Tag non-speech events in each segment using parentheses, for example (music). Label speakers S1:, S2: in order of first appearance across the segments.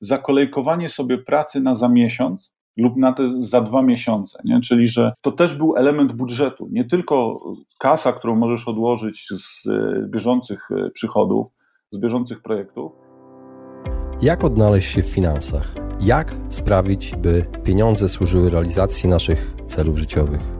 S1: zakolejkowanie sobie pracy na za miesiąc lub na te za dwa miesiące, nie? czyli że to też był element budżetu, nie tylko kasa, którą możesz odłożyć z e, bieżących e, przychodów, z bieżących projektów.
S2: Jak odnaleźć się w finansach? Jak sprawić, by pieniądze służyły realizacji naszych celów życiowych?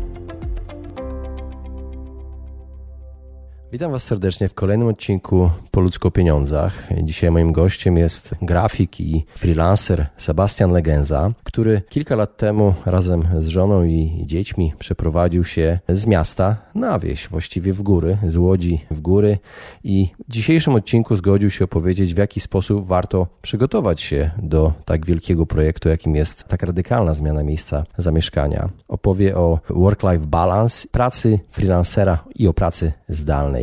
S2: Witam Was serdecznie w kolejnym odcinku Po ludzku o pieniądzach. Dzisiaj moim gościem jest grafik i freelancer Sebastian Legenza, który kilka lat temu razem z żoną i dziećmi przeprowadził się z miasta na wieś, właściwie w góry, z Łodzi w góry i w dzisiejszym odcinku zgodził się opowiedzieć w jaki sposób warto przygotować się do tak wielkiego projektu, jakim jest tak radykalna zmiana miejsca zamieszkania. Opowie o work-life balance, pracy freelancera i o pracy zdalnej.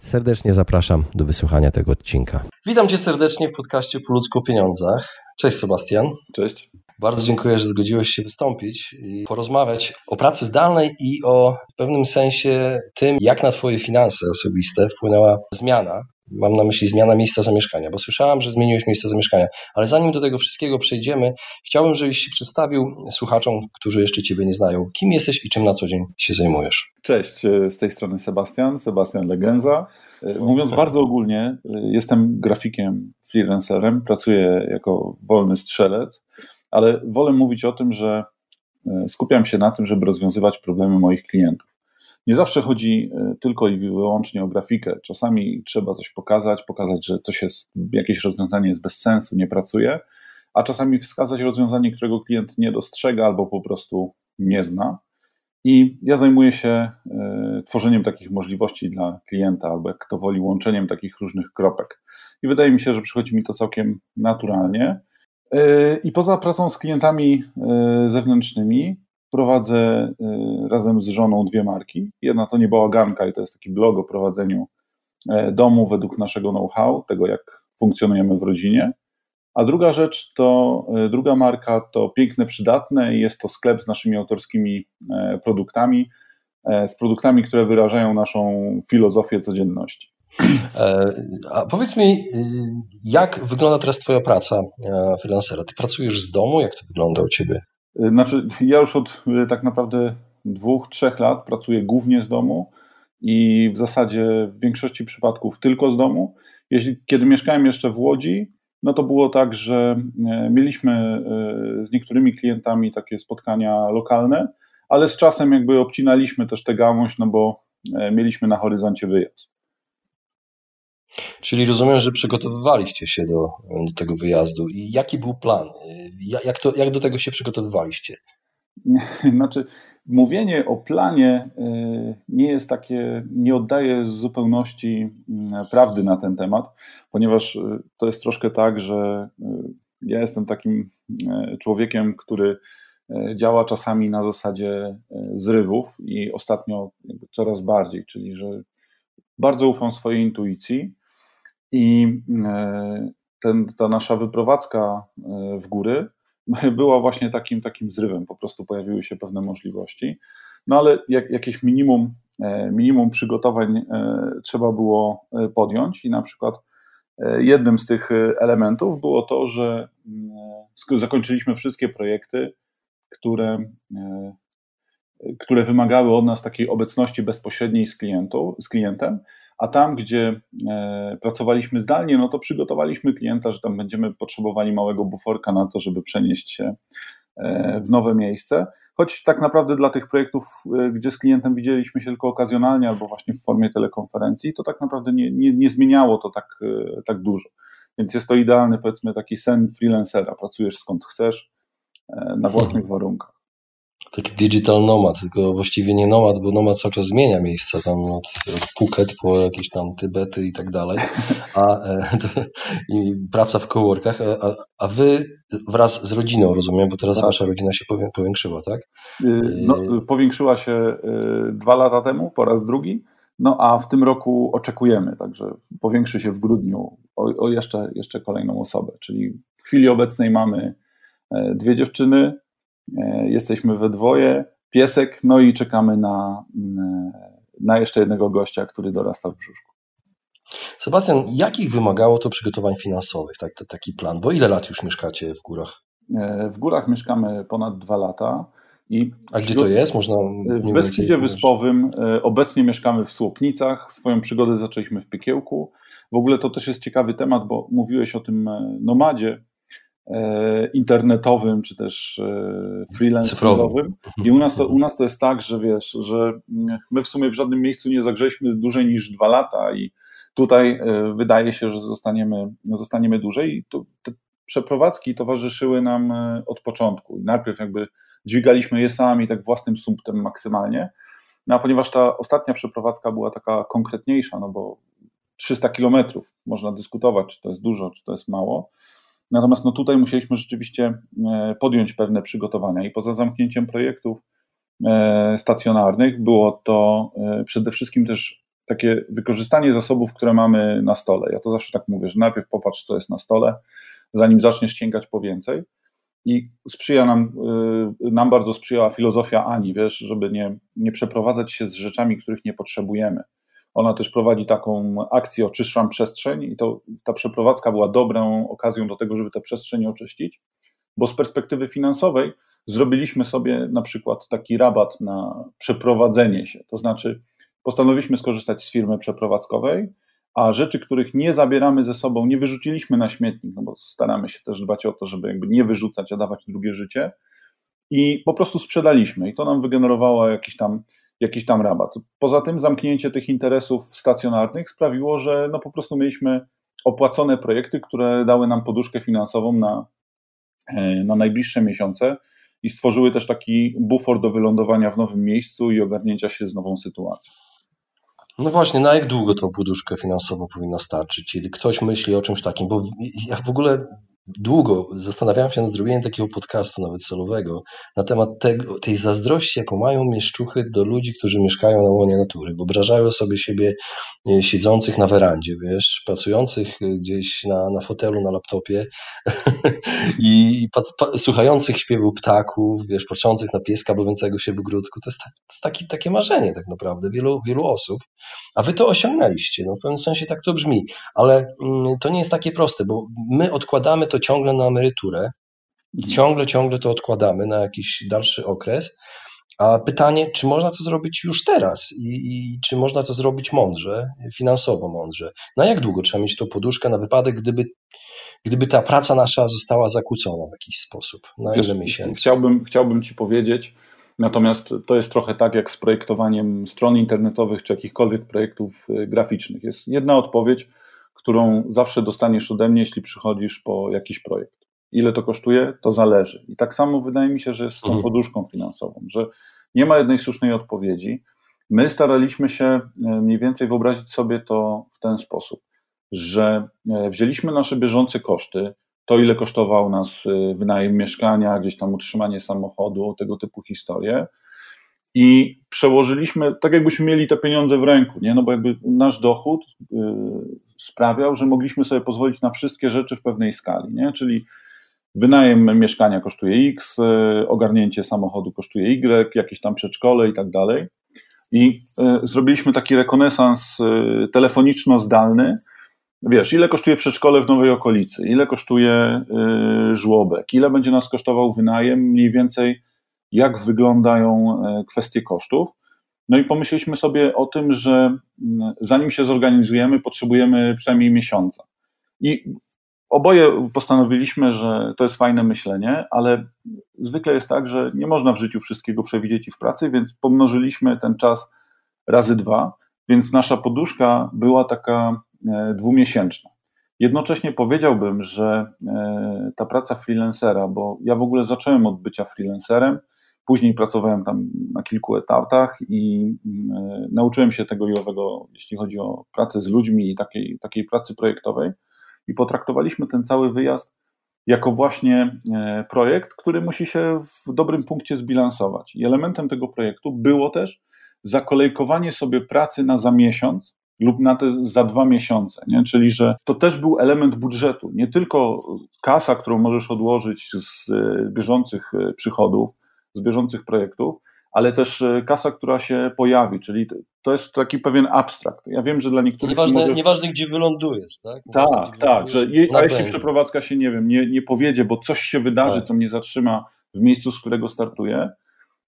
S2: Serdecznie zapraszam do wysłuchania tego odcinka. Witam Cię serdecznie w podcaście Po ludzku o pieniądzach. Cześć Sebastian.
S1: Cześć.
S2: Bardzo dziękuję, że zgodziłeś się wystąpić i porozmawiać o pracy zdalnej i o w pewnym sensie tym, jak na Twoje finanse osobiste wpłynęła zmiana Mam na myśli zmiana miejsca zamieszkania, bo słyszałam, że zmieniłeś miejsce zamieszkania. Ale zanim do tego wszystkiego przejdziemy, chciałbym, żebyś się przedstawił słuchaczom, którzy jeszcze Ciebie nie znają. Kim jesteś i czym na co dzień się zajmujesz?
S1: Cześć, e, z tej strony Sebastian, Sebastian Legenza. E, mówiąc bardzo ogólnie, e, jestem grafikiem, freelancerem, pracuję jako wolny strzelec, ale wolę mówić o tym, że skupiam się na tym, żeby rozwiązywać problemy moich klientów. Nie zawsze chodzi e, tylko i wyłącznie o grafikę. Czasami trzeba coś pokazać, pokazać, że coś jest, jakieś rozwiązanie jest bez sensu, nie pracuje, a czasami wskazać rozwiązanie, którego klient nie dostrzega albo po prostu nie zna. I ja zajmuję się e, tworzeniem takich możliwości dla klienta, albo jak kto woli, łączeniem takich różnych kropek. I wydaje mi się, że przychodzi mi to całkiem naturalnie. E, I poza pracą z klientami zewnętrznymi, prowadzę y, razem z żoną dwie marki. Jedna to Niebałaganka i to jest taki blog o prowadzeniu e, domu według naszego know-how, tego jak funkcjonujemy w rodzinie. A druga rzecz to, e, druga marka to Piękne Przydatne i jest to sklep z naszymi autorskimi e, produktami, z produktami, które wyrażają naszą filozofię codzienności.
S2: A powiedz mi, jak wygląda teraz Twoja praca freelancera? Ty pracujesz z domu? Jak to wygląda u Ciebie?
S1: Znaczy, ja już od y, tak naprawdę dwóch, trzech lat pracuję głównie z domu i w zasadzie w większości przypadków tylko z domu. Jeśli, kiedy mieszkałem jeszcze w Łodzi, no to było tak, że e, mieliśmy z niektórymi klientami takie spotkania lokalne, ale z czasem jakby obcinaliśmy też tę gałąź, no bo mieliśmy na horyzoncie wyjazd.
S2: Czyli rozumiem, że przygotowywaliście się do, do tego wyjazdu. I jaki był plan? Jak, to, jak do tego się przygotowywaliście? (laughs)
S1: Znaczy, mówienie o planie y, nie jest takie, nie oddaje zupełności mm, prawdy na ten temat, ponieważ y, to jest troszkę tak, że y, ja jestem takim człowiekiem, który działa czasami na zasadzie zrywów i ostatnio coraz bardziej, czyli że bardzo ufam swojej intuicji i e, ten, ta nasza wyprowadzka e, w góry (laughs) była właśnie takim, takim zrywem, po prostu pojawiły się pewne możliwości. No ale jak, jakieś minimum, e, minimum przygotowań trzeba było podjąć. I na przykład jednym z tych elementów było to, że zakończyliśmy wszystkie projekty, które, które wymagały od nas takiej obecności bezpośredniej z, klientu, z klientem a tam, gdzie e, pracowaliśmy zdalnie, no to przygotowaliśmy klienta, że tam będziemy potrzebowali małego buforka na to, żeby przenieść się e, w nowe miejsce. Choć tak naprawdę dla tych projektów, e, gdzie z klientem widzieliśmy się tylko okazjonalnie albo właśnie w formie telekonferencji, to tak naprawdę nie, nie, nie zmieniało to tak, tak dużo. Więc jest to idealny, powiedzmy, taki sen freelancera. Pracujesz skąd chcesz, na własnych warunkach.
S2: Taki digital nomad, tylko właściwie nie nomad, bo nomad cały czas zmienia miejsca, tam od, od Phuket po jakieś tam Tybety i tak dalej, a e, to, i praca w coworkach, a, a wy wraz z rodziną, rozumiem, bo teraz tak. wasza rodzina się powiększyła, tak?
S1: Y, no, powiększyła się y, dwa lata temu, po raz drugi, no a w tym roku oczekujemy, także powiększy się w grudniu o, o jeszcze, jeszcze kolejną osobę, czyli w chwili obecnej mamy e, dwie dziewczyny, e, jesteśmy we dwoje, piesek, no i czekamy na, mm, na jeszcze jednego gościa, który dorasta w brzuszku.
S2: Sebastian, jakich wymagało to przygotowań finansowych, tak, taki plan? Bo ile lat już mieszkacie w górach?
S1: E, w górach mieszkamy ponad dwa lata.
S2: I A gdzie to jest? Można
S1: w Beskidzie Wyspowym e, obecnie mieszkamy w Słupnicach. Swoją przygodę zaczęliśmy w Piekiełku. W ogóle to też jest ciekawy temat, bo mówiłeś o tym e, nomadzie e, internetowym, czy też freelancingowym. I u nas, to, u nas to jest tak, że wiesz, że mm, my w sumie w żadnym miejscu nie zagrzeliśmy dłużej niż dwa lata i tutaj wydaje się, że zostaniemy, zostaniemy dłużej. I to, te przeprowadzki towarzyszyły nam od początku. I najpierw jakby dźwigaliśmy je sami tak własnym sumptem maksymalnie. No a ponieważ ta ostatnia przeprowadzka była taka konkretniejsza, no bo 300 kilometrów, można dyskutować, czy to jest dużo, czy to jest mało. Natomiast no tutaj musieliśmy rzeczywiście e, podjąć pewne przygotowania i poza zamknięciem projektów e, stacjonarnych było to e, przede wszystkim też takie wykorzystanie zasobów, które mamy na stole. Ja to zawsze tak mówię, że najpierw popatrz, co jest na stole, zanim zaczniesz sięgać po więcej. I sprzyja nam, nam bardzo sprzyjała filozofia Ani, wiesz, żeby nie, nie przeprowadzać się z rzeczami, których nie potrzebujemy. Ona też prowadzi taką akcję Oczyszczam przestrzeń i to, ta przeprowadzka była dobrą okazją do tego, żeby tę przestrzeń oczyścić, bo z perspektywy finansowej zrobiliśmy sobie na przykład taki rabat na przeprowadzenie się, to znaczy postanowiliśmy skorzystać z firmy przeprowadzkowej, a rzeczy, których nie zabieramy ze sobą, nie wyrzuciliśmy na śmietnik, no bo staramy się też dbać o to, żeby jakby nie wyrzucać, a dawać drugie życie i po prostu sprzedaliśmy. I to nam wygenerowało jakiś tam, jakiś tam rabat. Poza tym zamknięcie tych interesów stacjonarnych sprawiło, że no po prostu mieliśmy opłacone projekty, które dały nam poduszkę finansową na, e, na najbliższe miesiące i stworzyły też taki bufor do wylądowania w nowym miejscu i ogarnięcia się z nową sytuacją.
S2: No właśnie, na jak długo tą poduszkę finansową powinna starczyć? Jeśli ktoś myśli o czymś takim, bo ja w ogóle długo zastanawiałem się nad zrobieniem takiego podcastu, nawet celowego, na temat tego, tej zazdrości, jaką mają mieszczuchy do ludzi, którzy mieszkają na łonie natury. Wyobrażają sobie siebie e, siedzących na werandzie, wiesz, pracujących gdzieś na, na fotelu, na laptopie (laughs) i pa, pa, słuchających śpiewu ptaków, wiesz, patrzących na pieska bawiącego się w ogródku. To jest, ta, to jest taki, takie marzenie tak naprawdę wielu, wielu osób. A wy to osiągnęliście, no w pewnym sensie tak to brzmi, ale mm, to nie jest takie proste, bo my odkładamy to ciągle na emeryturę i ciągle, ciągle to odkładamy na jakiś dalszy okres. A pytanie, czy można to zrobić już teraz i, i, czy można to zrobić mądrze, finansowo mądrze? Na jak długo trzeba mieć tą poduszkę na wypadek, gdyby, gdyby ta praca nasza została zakłócona w jakiś sposób? Na Wiesz, ile miesięcy?
S1: Chciałbym, chciałbym Ci powiedzieć, natomiast to jest trochę tak jak z projektowaniem stron internetowych czy jakichkolwiek projektów y, graficznych. Jest jedna odpowiedź, którą zawsze dostaniesz ode mnie, jeśli przychodzisz po jakiś projekt. Ile to kosztuje, to zależy. I tak samo wydaje mi się, że jest z tą mhm. poduszką finansową, że nie ma jednej słusznej odpowiedzi. My staraliśmy się e, mniej więcej wyobrazić sobie to w ten sposób, że e, wzięliśmy nasze bieżące koszty, to ile kosztował nas e, wynajem mieszkania, gdzieś tam utrzymanie samochodu, tego typu historie, i przełożyliśmy, tak jakbyśmy mieli te pieniądze w ręku, nie? No bo jakby nasz dochód sprawiał, że mogliśmy sobie pozwolić na wszystkie rzeczy w pewnej skali, nie? Czyli wynajem mieszkania kosztuje X, y, ogarnięcie samochodu kosztuje Y, jakieś tam przedszkole i tak dalej. I y, zrobiliśmy taki rekonesans telefoniczno-zdalny. Wiesz, ile kosztuje przedszkole w nowej okolicy, ile kosztuje żłobek, ile będzie nas kosztował wynajem, mniej więcej jak wyglądają kwestie kosztów. No i pomyśleliśmy sobie o tym, że mm, zanim się zorganizujemy, potrzebujemy przynajmniej miesiąca. I oboje postanowiliśmy, że to jest fajne myślenie, ale zwykle jest tak, że nie można w życiu wszystkiego przewidzieć i w pracy, więc pomnożyliśmy ten czas razy dwa, więc nasza poduszka była taka e, dwumiesięczna. Jednocześnie powiedziałbym, że e, ta praca freelancera, bo ja w ogóle zacząłem od bycia freelancerem, Później pracowałem tam na kilku etapach i e, nauczyłem się tego i owego, jeśli chodzi o pracę z ludźmi i takiej, takiej pracy projektowej. I potraktowaliśmy ten cały wyjazd jako właśnie e, projekt, który musi się w dobrym punkcie zbilansować. I elementem tego projektu było też zakolejkowanie sobie pracy na za miesiąc lub na te za dwa miesiące, nie? czyli że to też był element budżetu, nie tylko kasa, którą możesz odłożyć z e, bieżących przychodów, z bieżących projektów, ale też e, kasa, która się pojawi, czyli to jest taki pewien abstrakt. Ja wiem, że dla niektórych.
S3: Nieważne, może... nieważne gdzie wylądujesz, tak?
S1: Nieważne, tak, tak. Że je, a jeśli przeprowadzka się, nie wiem, nie, nie powiedzie, bo coś się wydarzy, tak. co mnie zatrzyma w miejscu, z którego startuję,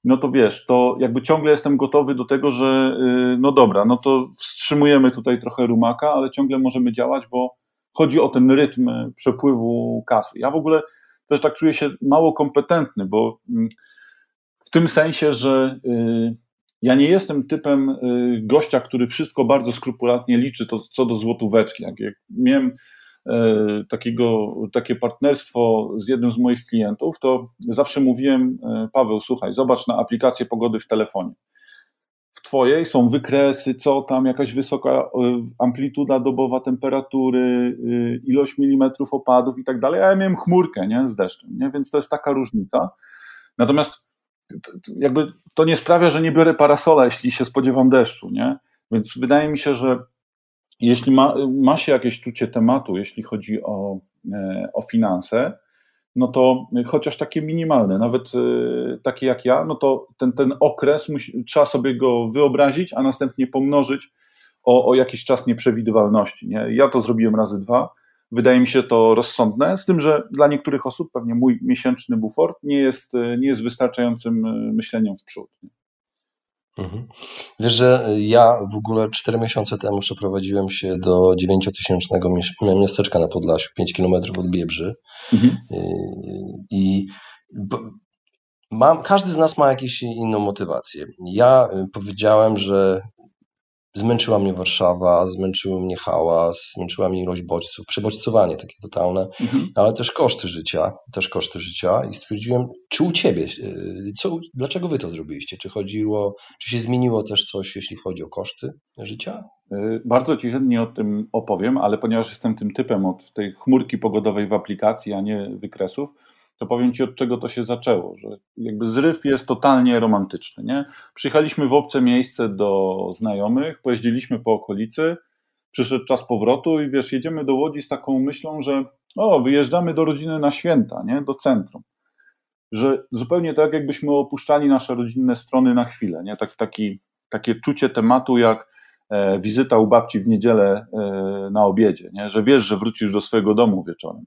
S1: no to wiesz, to jakby ciągle jestem gotowy do tego, że yy, no dobra, no to wstrzymujemy tutaj trochę rumaka, ale ciągle możemy działać, bo chodzi o ten rytm przepływu kasy. Ja w ogóle też tak czuję się mało kompetentny, bo. Tym sensie, że y, ja nie jestem typem y, gościa, który wszystko bardzo skrupulatnie liczy to co do złotóweczki. Jak miałem y, takiego, takie partnerstwo z jednym z moich klientów, to zawsze mówiłem, Paweł, słuchaj, zobacz na aplikację pogody w telefonie. W twojej są wykresy, co tam, jakaś wysoka amplituda dobowa temperatury, ilość milimetrów opadów i tak dalej, a ja miałem chmurkę nie, z deszczem, nie? więc to jest taka różnica. Natomiast jakby to nie sprawia, że nie biorę parasola, jeśli się spodziewam deszczu, nie? Więc wydaje mi się, że jeśli ma, ma się jakieś czucie tematu, jeśli chodzi o, e, o finanse, no to chociaż takie minimalne, nawet e, takie jak ja, no to ten, ten okres musi, trzeba sobie go wyobrazić, a następnie pomnożyć o, o jakiś czas nieprzewidywalności. Nie? Ja to zrobiłem razy dwa Wydaje mi się to rozsądne, z tym, że dla niektórych osób pewnie mój miesięczny bufor nie jest, nie jest wystarczającym e, myśleniem w przód.
S3: Mhm. Wiesz, że ja w ogóle 4 miesiące temu przeprowadziłem się do 9000 miasteczka na Podlasiu, 5 km od Biebrzy. Mhm. I mam, każdy z nas ma jakąś inną motywację. Ja e, powiedziałem, że Zmęczyła mnie Warszawa, zmęczyły mnie hałas, zmęczyła mnie ilość bodźców, przebodźcowanie takie totalne, mhm. ale też koszty życia, też koszty życia i stwierdziłem, czy u Ciebie, y, co, dlaczego Wy to zrobiliście? Czy chodziło, czy się zmieniło też coś, jeśli chodzi o koszty życia?
S1: Y, bardzo Ci chętnie o tym opowiem, ale ponieważ jestem tym typem od tej chmurki pogodowej w aplikacji, a nie wykresów, to powiem Ci, od czego to się zaczęło, że jakby zryw jest totalnie romantyczny, nie? Przyjechaliśmy w obce miejsce do znajomych, pojeździliśmy po okolicy, przyszedł czas powrotu i wiesz, jedziemy do Łodzi z taką myślą, że o, wyjeżdżamy do rodziny na święta, nie? Do centrum. Że zupełnie tak, jakbyśmy opuszczali nasze rodzinne strony na chwilę, nie? Tak, taki, takie czucie tematu jak e, wizyta u babci w niedzielę e, na obiedzie, nie? Że wiesz, że wrócisz do swojego domu wieczorem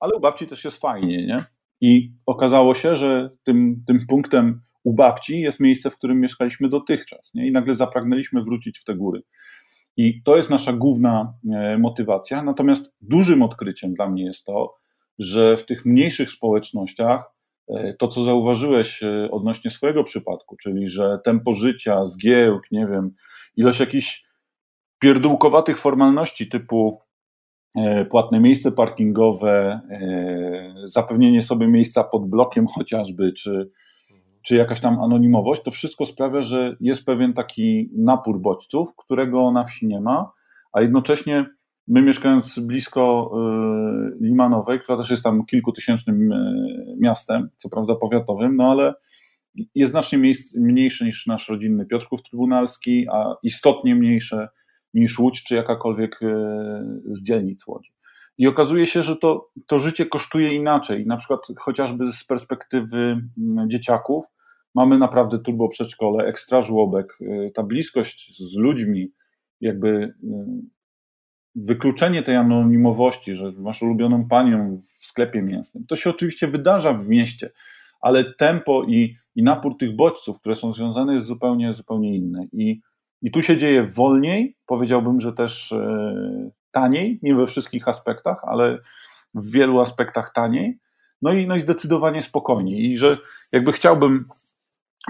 S1: ale u babci też jest fajnie, nie? I okazało się, że tym, tym punktem u babci jest miejsce, w którym mieszkaliśmy dotychczas, nie? I nagle zapragnęliśmy wrócić w te góry. I to jest nasza główna e, motywacja. Natomiast dużym odkryciem dla mnie jest to, że w tych mniejszych społecznościach e, to, co zauważyłeś e, odnośnie swojego przypadku, czyli że tempo życia, zgiełk, nie wiem, ilość jakichś pierdółkowatych formalności typu płatne miejsce parkingowe, e, zapewnienie sobie miejsca pod blokiem chociażby, czy, czy jakaś tam anonimowość, to wszystko sprawia, że jest pewien taki napór bodźców, którego na wsi nie ma, a jednocześnie my mieszkając blisko e, Limanowej, która też jest tam kilkutysięcznym miastem, co prawda powiatowym, no ale jest znacznie mniejsze niż nasz rodzinny Piotrków Trybunalski, a istotnie mniejsze niż Łódź czy jakakolwiek e, z dzielnic Łodzi. I okazuje się, że to, to życie kosztuje inaczej. Na przykład chociażby z perspektywy mm, dzieciaków mamy naprawdę turbo przedszkole, ekstra żłobek, e, ta bliskość z ludźmi, jakby e, wykluczenie tej anonimowości, że masz ulubioną panią w sklepie mięsnym. To się oczywiście wydarza w mieście, ale tempo i, i napór tych bodźców, które są związane, jest zupełnie, zupełnie inny. I i tu się dzieje wolniej, powiedziałbym, że też e, taniej, nie we wszystkich aspektach, ale w wielu aspektach taniej. No i, no i zdecydowanie spokojniej. I że jakby chciałbym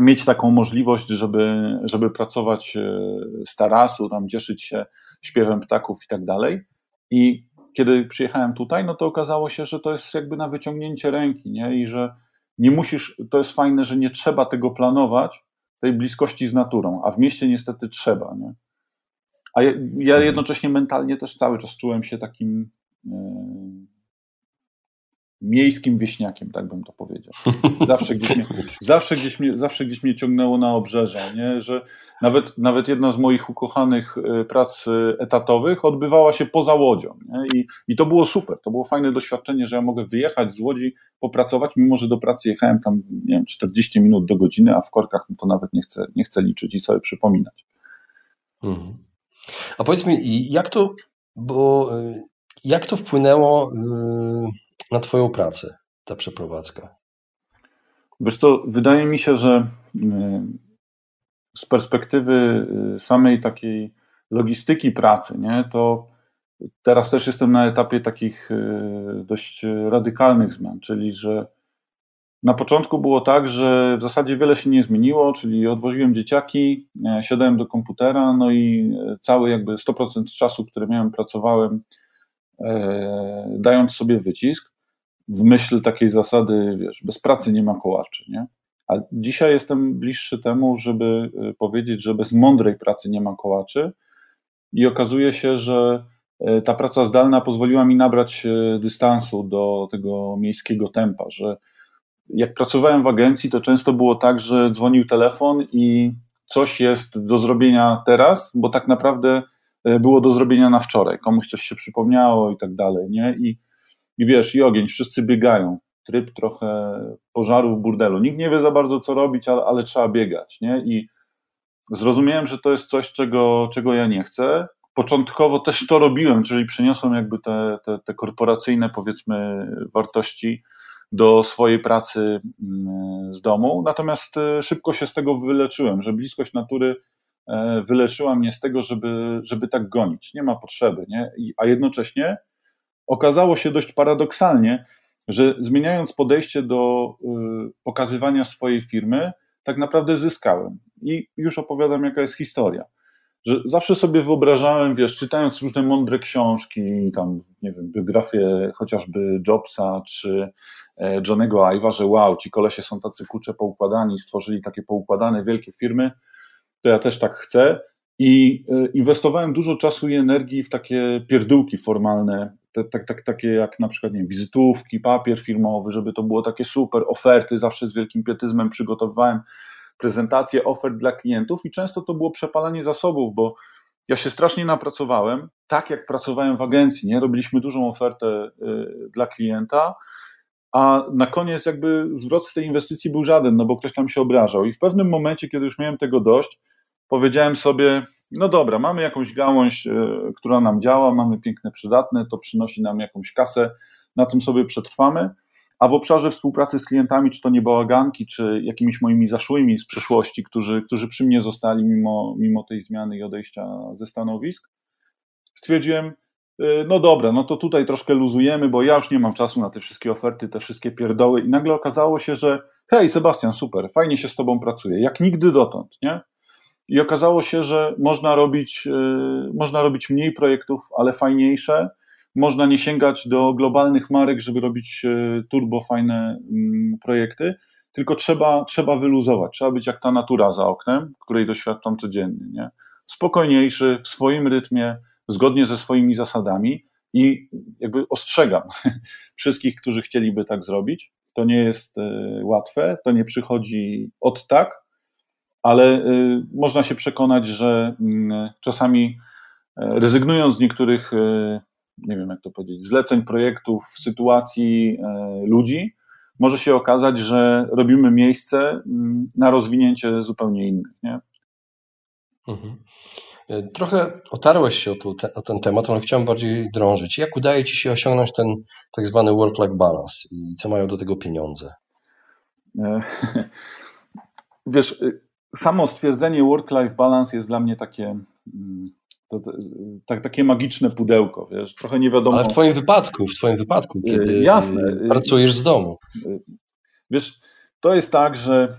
S1: mieć taką możliwość, żeby, żeby pracować e, z tarasu, tam cieszyć się śpiewem ptaków i tak dalej. I kiedy przyjechałem tutaj, no to okazało się, że to jest jakby na wyciągnięcie ręki, nie? I że nie musisz, to jest fajne, że nie trzeba tego planować, tej bliskości z naturą, a w mieście niestety trzeba, nie? A ja, ja jednocześnie mentalnie też cały czas czułem się takim e, miejskim wieśniakiem, tak bym to powiedział. Zawsze gdzieś mnie, zawsze gdzieś mnie, zawsze gdzieś mnie ciągnęło na obrzeża, nie? że nawet, nawet jedna z moich ukochanych e, prac e, etatowych odbywała się poza Łodzią. Nie? I, I to było super, to było fajne doświadczenie, że ja mogę wyjechać z Łodzi, popracować, mimo że do pracy jechałem tam nie wiem, 40 minut do godziny, a w korkach to nawet nie chcę, nie chcę liczyć i sobie przypominać.
S3: Mhm. A powiedz mi, jak to, bo e, jak to wpłynęło na Twoją pracę, ta przeprowadzka?
S1: Wiesz co, wydaje mi się, że y, z perspektywy y, samej takiej logistyki pracy, nie, to teraz też jestem na etapie takich y, dość radykalnych zmian, czyli że na początku było tak, że w zasadzie wiele się nie zmieniło, czyli odwoziłem dzieciaki, siadałem do komputera, no i cały jakby 100% czasu, który miałem, pracowałem, dając sobie wycisk w myśl takiej zasady, wiesz, bez pracy nie ma kołaczy, nie? A dzisiaj jestem bliższy temu, żeby y, powiedzieć, że bez mądrej pracy nie ma kołaczy i okazuje się, że y, ta praca zdalna pozwoliła mi nabrać y, dystansu do tego miejskiego tempa, że jak pracowałem w agencji, to często było tak, że dzwonił telefon i coś jest do zrobienia teraz, bo tak naprawdę było do zrobienia na wczoraj. Komuś coś się przypomniało i tak dalej, nie? I i wiesz, i ogień, wszyscy biegają. Tryb trochę pożaru w burdelu. Nikt nie wie za bardzo, co robić, ale, ale trzeba biegać, nie? I zrozumiałem, że to jest coś, czego, czego ja nie chcę. Początkowo też to robiłem, czyli przeniosłem jakby te, te, te korporacyjne, powiedzmy, wartości do swojej pracy mm, z domu. Natomiast e, szybko się z tego wyleczyłem, że bliskość natury e, wyleczyła mnie z tego, żeby, żeby tak gonić. Nie ma potrzeby, nie? a jednocześnie okazało się dość paradoksalnie, że zmieniając podejście do y, pokazywania swojej firmy, tak naprawdę zyskałem. I już opowiadam, jaka jest historia. Że zawsze sobie wyobrażałem, wiesz, czytając różne mądre książki, tam, nie wiem, biografię chociażby Jobsa czy e, Johnego Ive'a, że wow, ci kolesie są tacy kucze poukładani, stworzyli takie poukładane wielkie firmy, to ja też tak chcę. I e, inwestowałem dużo czasu i energii w takie pierdółki formalne, tak, tak, takie jak na przykład nie wiem, wizytówki, papier firmowy, żeby to było takie super, oferty, zawsze z wielkim pietyzmem przygotowywałem prezentacje ofert dla klientów i często to było przepalanie zasobów, bo ja się strasznie napracowałem, tak jak pracowałem w agencji, nie? Robiliśmy dużą ofertę y, dla klienta, a na koniec jakby zwrot z tej inwestycji był żaden, no bo ktoś tam się obrażał. I w pewnym momencie, kiedy już miałem tego dość, powiedziałem sobie, no dobra, mamy jakąś gałąź, e, która nam działa, mamy piękne, przydatne, to przynosi nam jakąś kasę, na tym sobie przetrwamy, a w obszarze współpracy z klientami, czy to nie bałaganki, czy jakimiś moimi zaszłymi z przeszłości, którzy, którzy przy mnie zostali mimo, mimo tej zmiany i odejścia ze stanowisk, stwierdziłem, e, no dobra, no to tutaj troszkę luzujemy, bo ja już nie mam czasu na te wszystkie oferty, te wszystkie pierdoły i nagle okazało się, że hej Sebastian, super, fajnie się z tobą pracuje, jak nigdy dotąd, nie? I okazało się, że można robić, y, można robić mniej projektów, ale fajniejsze. Można nie sięgać do globalnych marek, żeby robić y, turbo fajne mm, projekty, tylko trzeba, trzeba wyluzować. Trzeba być jak ta natura za oknem, której doświadczam codziennie. Nie? Spokojniejszy, w swoim rytmie, zgodnie ze swoimi zasadami i jakby ostrzegam (laughs) wszystkich, którzy chcieliby tak zrobić. To nie jest y, łatwe, to nie przychodzi od tak, ale y, można się przekonać, że mm, czasami e, rezygnując z niektórych, e, nie wiem jak to powiedzieć, zleceń, projektów, sytuacji e, ludzi, może się okazać, że robimy miejsce mm, na rozwinięcie zupełnie innych. Nie?
S3: Mhm. Trochę otarłeś się o, tu, o, ten temat, ale chciałem bardziej drążyć. Jak udaje Ci się osiągnąć ten tak zwany work-life balance i co mają do tego pieniądze? (laughs)
S1: Wiesz, samo stwierdzenie work-life balance jest dla mnie takie, mm, to, tak, takie magiczne pudełko, wiesz, trochę nie wiadomo.
S3: Ale w twoim wypadku, w twoim wypadku, y, kiedy Jasne. Y, pracujesz z domu. Y,
S1: wiesz, to jest tak, że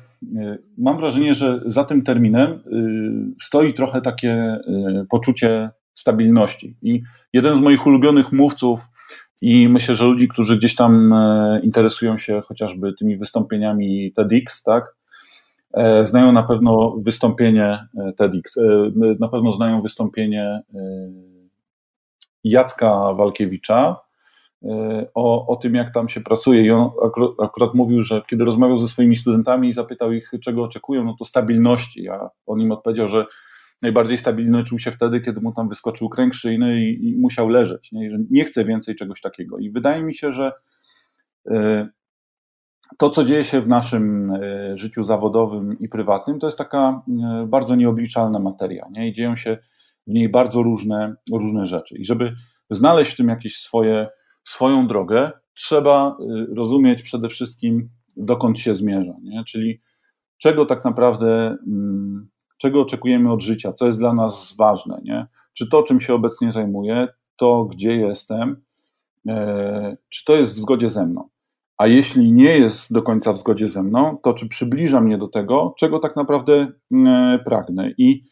S1: mam wrażenie, że za tym terminem stoi trochę takie poczucie stabilności. I jeden z moich ulubionych mówców I myślę, że ludzi, którzy gdzieś tam e, interesują się chociażby tymi wystąpieniami TEDx, tak, znają na pewno wystąpienie TEDx, na pewno znają wystąpienie Jacka Walkiewicza o, o tym, jak tam się pracuje. I on akurat, akurat mówił, że kiedy rozmawiał ze swoimi studentami i zapytał ich, czego oczekują, no to stabilności. A on im odpowiedział, że najbardziej stabilny czuł się wtedy, kiedy mu tam wyskoczył kręg szyjny i, i musiał leżeć, nie? I że nie chce więcej czegoś takiego. I wydaje mi się, że e, to, co dzieje się w naszym e, życiu zawodowym i prywatnym, to jest taka e, bardzo nieobliczalna materia. Nie? I dzieją się w niej bardzo różne, różne rzeczy. I żeby znaleźć w tym jakieś swoje, swoją drogę, trzeba rozumieć przede wszystkim, dokąd się zmierza. Nie? Czyli czego tak naprawdę mm, czego oczekujemy od życia, co jest dla nas ważne, nie? Czy to, czym się obecnie zajmuję, to gdzie jestem, e, czy to jest w zgodzie ze mną. A jeśli nie jest do końca w zgodzie ze mną, to czy przybliża mnie do tego, czego tak naprawdę e, pragnę. I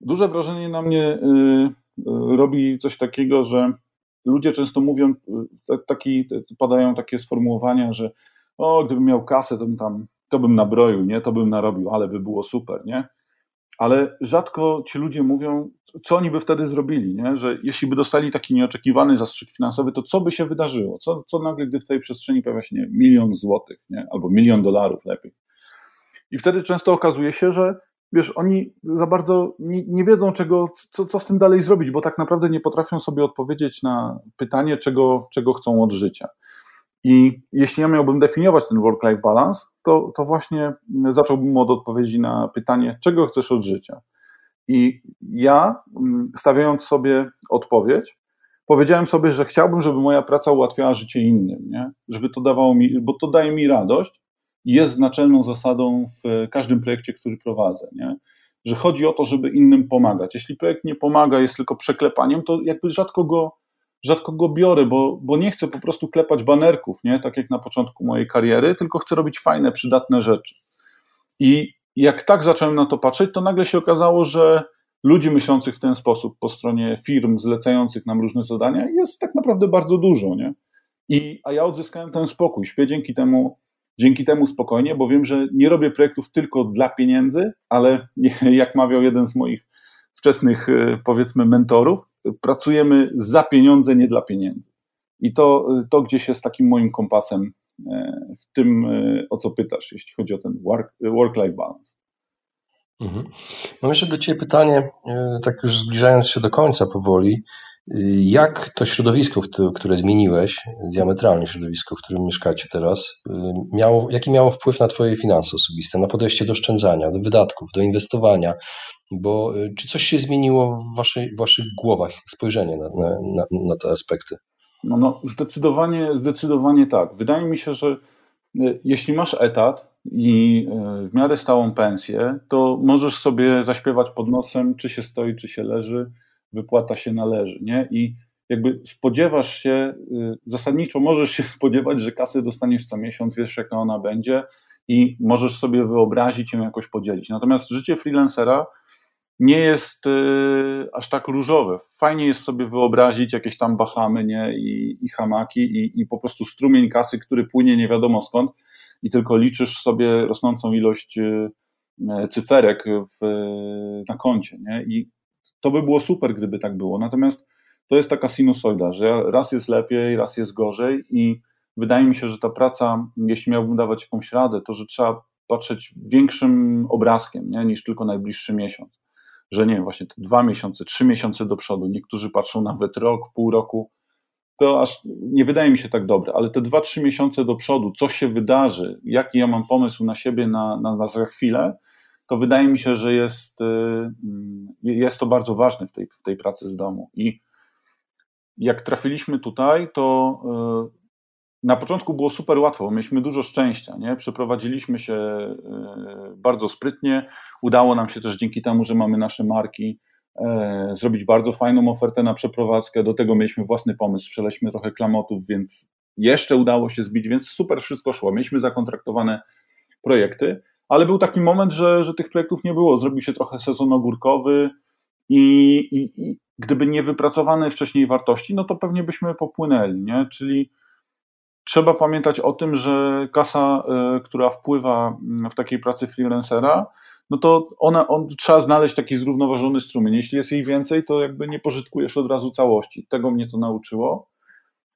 S1: duże wrażenie na mnie e, robi coś takiego, że ludzie często mówią, taki, padają takie sformułowania, że o, gdybym miał kasę, to bym tam, to bym nabroił, nie, to bym narobił, ale by było super, nie? Ale rzadko ci ludzie mówią, co oni by wtedy zrobili, nie? że jeśli by dostali taki nieoczekiwany zastrzyk finansowy, to co by się wydarzyło? Co, co nagle, gdy w tej przestrzeni pojawia się nie, milion złotych nie? albo milion dolarów lepiej. I wtedy często okazuje się, że wiesz, oni za bardzo nie, nie wiedzą, czego, co, co z tym dalej zrobić, bo tak naprawdę nie potrafią sobie odpowiedzieć na pytanie, czego, czego chcą od życia. I jeśli ja miałbym definiować ten work-life balance, to, to właśnie zacząłbym od odpowiedzi na pytanie, czego chcesz od życia. I ja, mm, stawiając sobie odpowiedź, powiedziałem sobie, że chciałbym, żeby moja praca ułatwiała życie innym, nie? żeby to dawało mi, bo to daje mi radość i jest naczelną zasadą w każdym projekcie, który prowadzę. Nie? Że chodzi o to, żeby innym pomagać. Jeśli projekt nie pomaga, jest tylko przeklepaniem, to jakby rzadko go rzadko go biorę, bo, bo nie chcę po prostu klepać banerków, nie? tak jak na początku mojej kariery, tylko chcę robić fajne, przydatne rzeczy. I jak tak zacząłem na to patrzeć, to nagle się okazało, że ludzi myślących w ten sposób po stronie firm zlecających nam różne zadania jest tak naprawdę bardzo dużo. Nie? I, a ja odzyskałem ten spokój. Śpię dzięki temu, dzięki temu spokojnie, bo wiem, że nie robię projektów tylko dla pieniędzy, ale (laughs) jak mawiał jeden z moich wczesnych, e, powiedzmy, mentorów, pracujemy za pieniądze, nie dla pieniędzy. I to, to gdzieś jest takim moim kompasem e, w tym, e, o co pytasz, jeśli chodzi o ten work-life balance.
S3: Mhm. Mam jeszcze do Ciebie pytanie, tak już zbliżając się do końca powoli. Jak to środowisko, które zmieniłeś, diametralnie środowisko, w którym mieszkacie teraz, miało, jaki miało wpływ na Twoje finanse osobiste, na podejście do oszczędzania, do wydatków, do inwestowania? Bo czy coś się zmieniło w, waszej, w Waszych głowach, spojrzenie na, na, na te aspekty?
S1: No, no, zdecydowanie, zdecydowanie tak. Wydaje mi się, że jeśli masz etat i w miarę stałą pensję, to możesz sobie zaśpiewać pod nosem, czy się stoi, czy się leży wypłata się należy, nie? I jakby spodziewasz się, y, zasadniczo możesz się (laughs) spodziewać, że kasę dostaniesz co miesiąc, wiesz jaka ona będzie i możesz sobie wyobrazić ją jakoś podzielić. Natomiast życie freelancera nie jest y, aż tak różowe. Fajnie jest sobie wyobrazić jakieś tam Bahamy nie? I, i hamaki i, i po prostu strumień kasy, który płynie nie wiadomo skąd i tylko liczysz sobie rosnącą ilość y, cyferek w, na koncie. Nie? I to by było super, gdyby tak było. Natomiast to jest taka sinusoida, że raz jest lepiej, raz jest gorzej i wydaje mi się, że ta praca, jeśli miałbym dawać jakąś radę, to że trzeba patrzeć większym obrazkiem nie, niż tylko najbliższy miesiąc. Że nie, właśnie te dwa miesiące, trzy miesiące do przodu, niektórzy patrzą nawet rok, pół roku, to aż nie wydaje mi się tak dobre, ale te dwa, trzy miesiące do przodu, co się wydarzy, jaki ja mam pomysł na siebie na, na, na za chwilę, to wydaje mi się, że jest, y, mm, jest to bardzo ważne w tej, w tej pracy z domu. I jak trafiliśmy tutaj, to y, na początku było super łatwo, mieliśmy dużo szczęścia, nie? przeprowadziliśmy się y, bardzo sprytnie, udało nam się też dzięki temu, że mamy nasze marki, zrobić bardzo fajną ofertę na przeprowadzkę, do tego mieliśmy własny pomysł, sprzedaliśmy trochę klamotów, więc jeszcze udało się zbić, więc super wszystko szło, mieliśmy zakontraktowane projekty, ale był taki moment, że, że tych projektów nie było. Zrobił się trochę sezon ogórkowy I, i, i gdyby nie wypracowane wcześniej wartości, no to pewnie byśmy popłynęli, nie? Czyli trzeba pamiętać o tym, że kasa, e, która wpływa w takiej pracy freelancera, no to ona, on, trzeba znaleźć taki zrównoważony strumień. Jeśli jest jej więcej, to jakby nie pożytkujesz od razu całości. Tego mnie to nauczyło.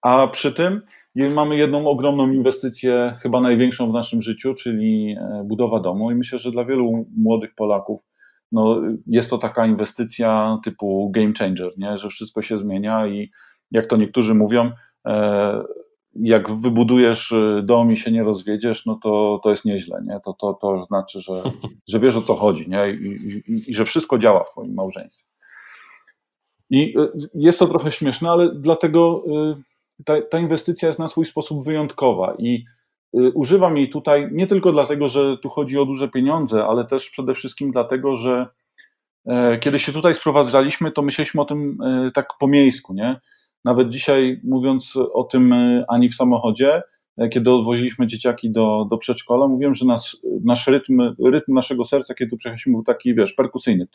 S1: A przy tym mamy jedną ogromną inwestycję, chyba największą w naszym życiu, czyli e, budowa domu. I myślę, że dla wielu młodych Polaków no, jest to taka inwestycja typu game changer, nie? że wszystko się zmienia i jak to niektórzy mówią, e, jak wybudujesz y, dom i się nie rozwiedziesz, no to, to jest nieźle, nie? To, to, to znaczy, że, (laughs) że wiesz o co chodzi, nie? I, i, I że wszystko działa w twoim małżeństwie. I jest to trochę śmieszne, ale dlatego ta, ta inwestycja jest na swój sposób wyjątkowa i używam jej tutaj nie tylko dlatego, że tu chodzi o duże pieniądze, ale też przede wszystkim dlatego, że e, kiedy się tutaj sprowadzaliśmy, to myśleliśmy o tym e, tak po miejsku, nie? Nawet dzisiaj, mówiąc o tym e, ani w samochodzie, kiedy odwoziliśmy dzieciaki do, do przedszkola, mówiłem, że nas, nasz rytm, rytm naszego serca, kiedy tu przejechaliśmy, był taki, wiesz, perkusyjny.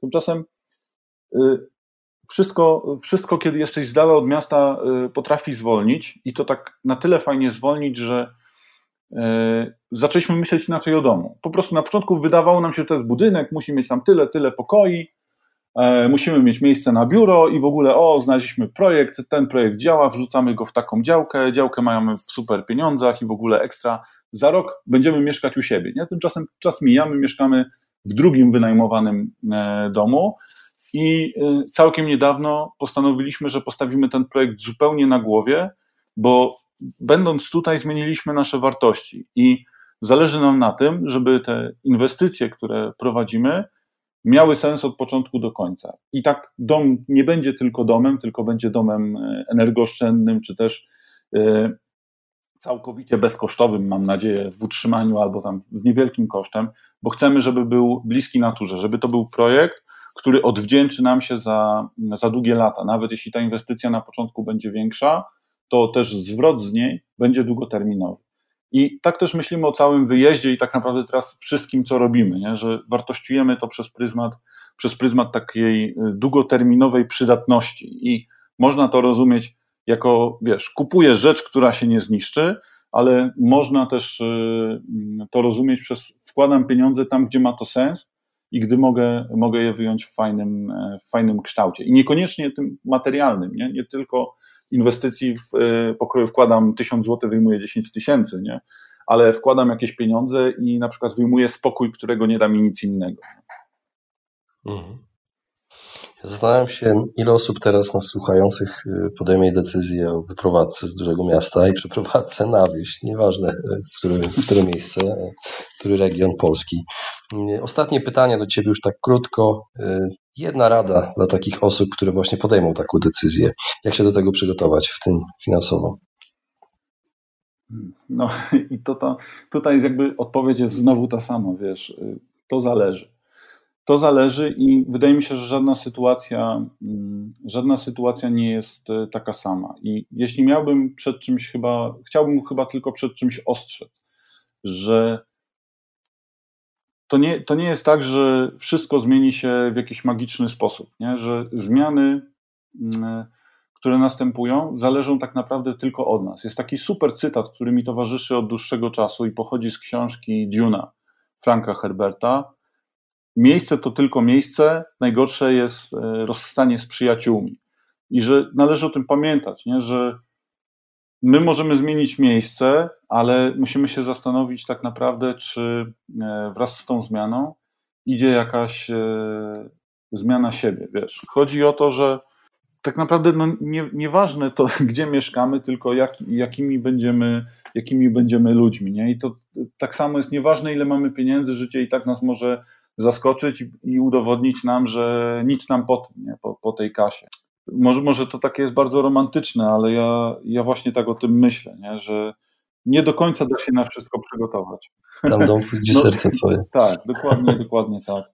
S1: Tymczasem wszystko, wszystko, kiedy jesteś z dala od miasta, potrafi zwolnić i to tak na tyle fajnie zwolnić, że zaczęliśmy myśleć inaczej o domu. Po prostu na początku wydawało nam się, że to jest budynek, musi mieć tam tyle, tyle pokoi, E, musimy mieć miejsce na biuro i w ogóle, o, znaleźliśmy projekt, ten projekt działa, wrzucamy go w taką działkę, działkę mamy w super pieniądzach i w ogóle ekstra. Za rok będziemy mieszkać u siebie. Nie? Tymczasem czas mijamy, mieszkamy w drugim wynajmowanym e, domu i e, całkiem niedawno postanowiliśmy, że postawimy ten projekt zupełnie na głowie, bo będąc tutaj zmieniliśmy nasze wartości i zależy nam na tym, żeby te inwestycje, które prowadzimy, miały sens od początku do końca. I tak dom nie będzie tylko domem, tylko będzie domem e, energooszczędnym, czy też e, całkowicie bezkosztowym, mam nadzieję, w utrzymaniu albo tam z niewielkim kosztem, bo chcemy, żeby był bliski naturze, żeby to był projekt, który odwdzięczy nam się za, za długie lata. Nawet jeśli ta inwestycja na początku będzie większa, to też zwrot z niej będzie długoterminowy. I tak też myślimy o całym wyjeździe i tak naprawdę teraz wszystkim, co robimy, nie? że wartościujemy to przez pryzmat, przez pryzmat takiej y, długoterminowej przydatności. I można to rozumieć jako, wiesz, kupuję rzecz, która się nie zniszczy, ale można też y, mm, to rozumieć przez wkładam pieniądze tam, gdzie ma to sens i gdy mogę, mogę je wyjąć w fajnym, e, w fajnym kształcie. I niekoniecznie tym materialnym, nie, nie tylko inwestycji w e, pokroju wkładam 1000 zł, wyjmuję 10 tysięcy, nie? Ale wkładam jakieś pieniądze i na przykład wyjmuję spokój, którego nie da mi nic innego. Mhm.
S3: Zastanawiam się, ile osób teraz nas słuchających y, podejmie decyzję o wyprowadzce z dużego miasta i przeprowadzce na wieś, nieważne y, w które, w które miejsce, y, który region Polski. Ostatnie pytanie do Ciebie już tak krótko. Jedna rada dla takich osób, które właśnie podejmą taką decyzję. Jak się do tego przygotować, w tym finansowo?
S1: No (laughs) i to, to tutaj jakby odpowiedź jest znowu ta sama, wiesz, to zależy. To zależy i wydaje mi się, że żadna sytuacja, mm, żadna sytuacja nie jest e, taka sama. I jeśli miałbym przed czymś chyba, chciałbym chyba tylko przed czymś ostrzec, że to nie, to nie jest tak, że wszystko zmieni się w jakiś magiczny sposób, nie? że zmiany, mm, które następują, zależą tak naprawdę tylko od nas. Jest taki super cytat, który mi towarzyszy od dłuższego czasu i pochodzi z książki Duna Franka Herberta. Miejsce to tylko miejsce, najgorsze jest e, rozstanie z przyjaciółmi. I że należy o tym pamiętać, nie? że my możemy zmienić miejsce, ale musimy się zastanowić tak naprawdę, czy e, wraz z tą zmianą idzie jakaś e, zmiana siebie. Wiesz, chodzi o to, że tak naprawdę no, nie, nieważne to, (laughs) gdzie mieszkamy, tylko jak, jakimi, będziemy, jakimi będziemy ludźmi. Nie? I to tak samo jest nieważne, ile mamy pieniędzy, życie i tak nas może zaskoczyć i, udowodnić nam, że nic nam po tym, nie? Po, po tej kasie. Może, może to takie jest bardzo romantyczne, ale ja, ja właśnie tak o tym myślę, nie? że nie do końca da się na wszystko przygotować.
S3: Tam dom, (laughs) gdzie no, serce twoje.
S1: Tak, dokładnie, dokładnie tak.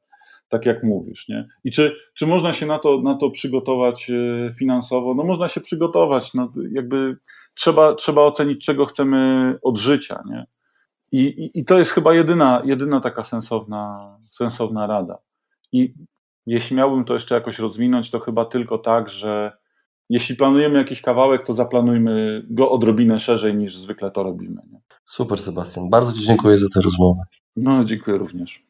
S1: Tak jak mówisz, nie? I czy, czy można się na to, na to przygotować e, finansowo? No można się przygotować, no jakby trzeba, trzeba ocenić, czego chcemy od życia, nie? I, i, i to jest chyba jedyna, jedyna taka sensowna, sensowna rada. I jeśli miałbym to jeszcze jakoś rozwinąć, to chyba tylko tak, że jeśli planujemy jakiś kawałek, to zaplanujmy go odrobinę szerzej niż zwykle to robimy. Nie?
S3: Super, Sebastian. Bardzo Ci dziękuję za tę rozmowę.
S1: No, dziękuję również.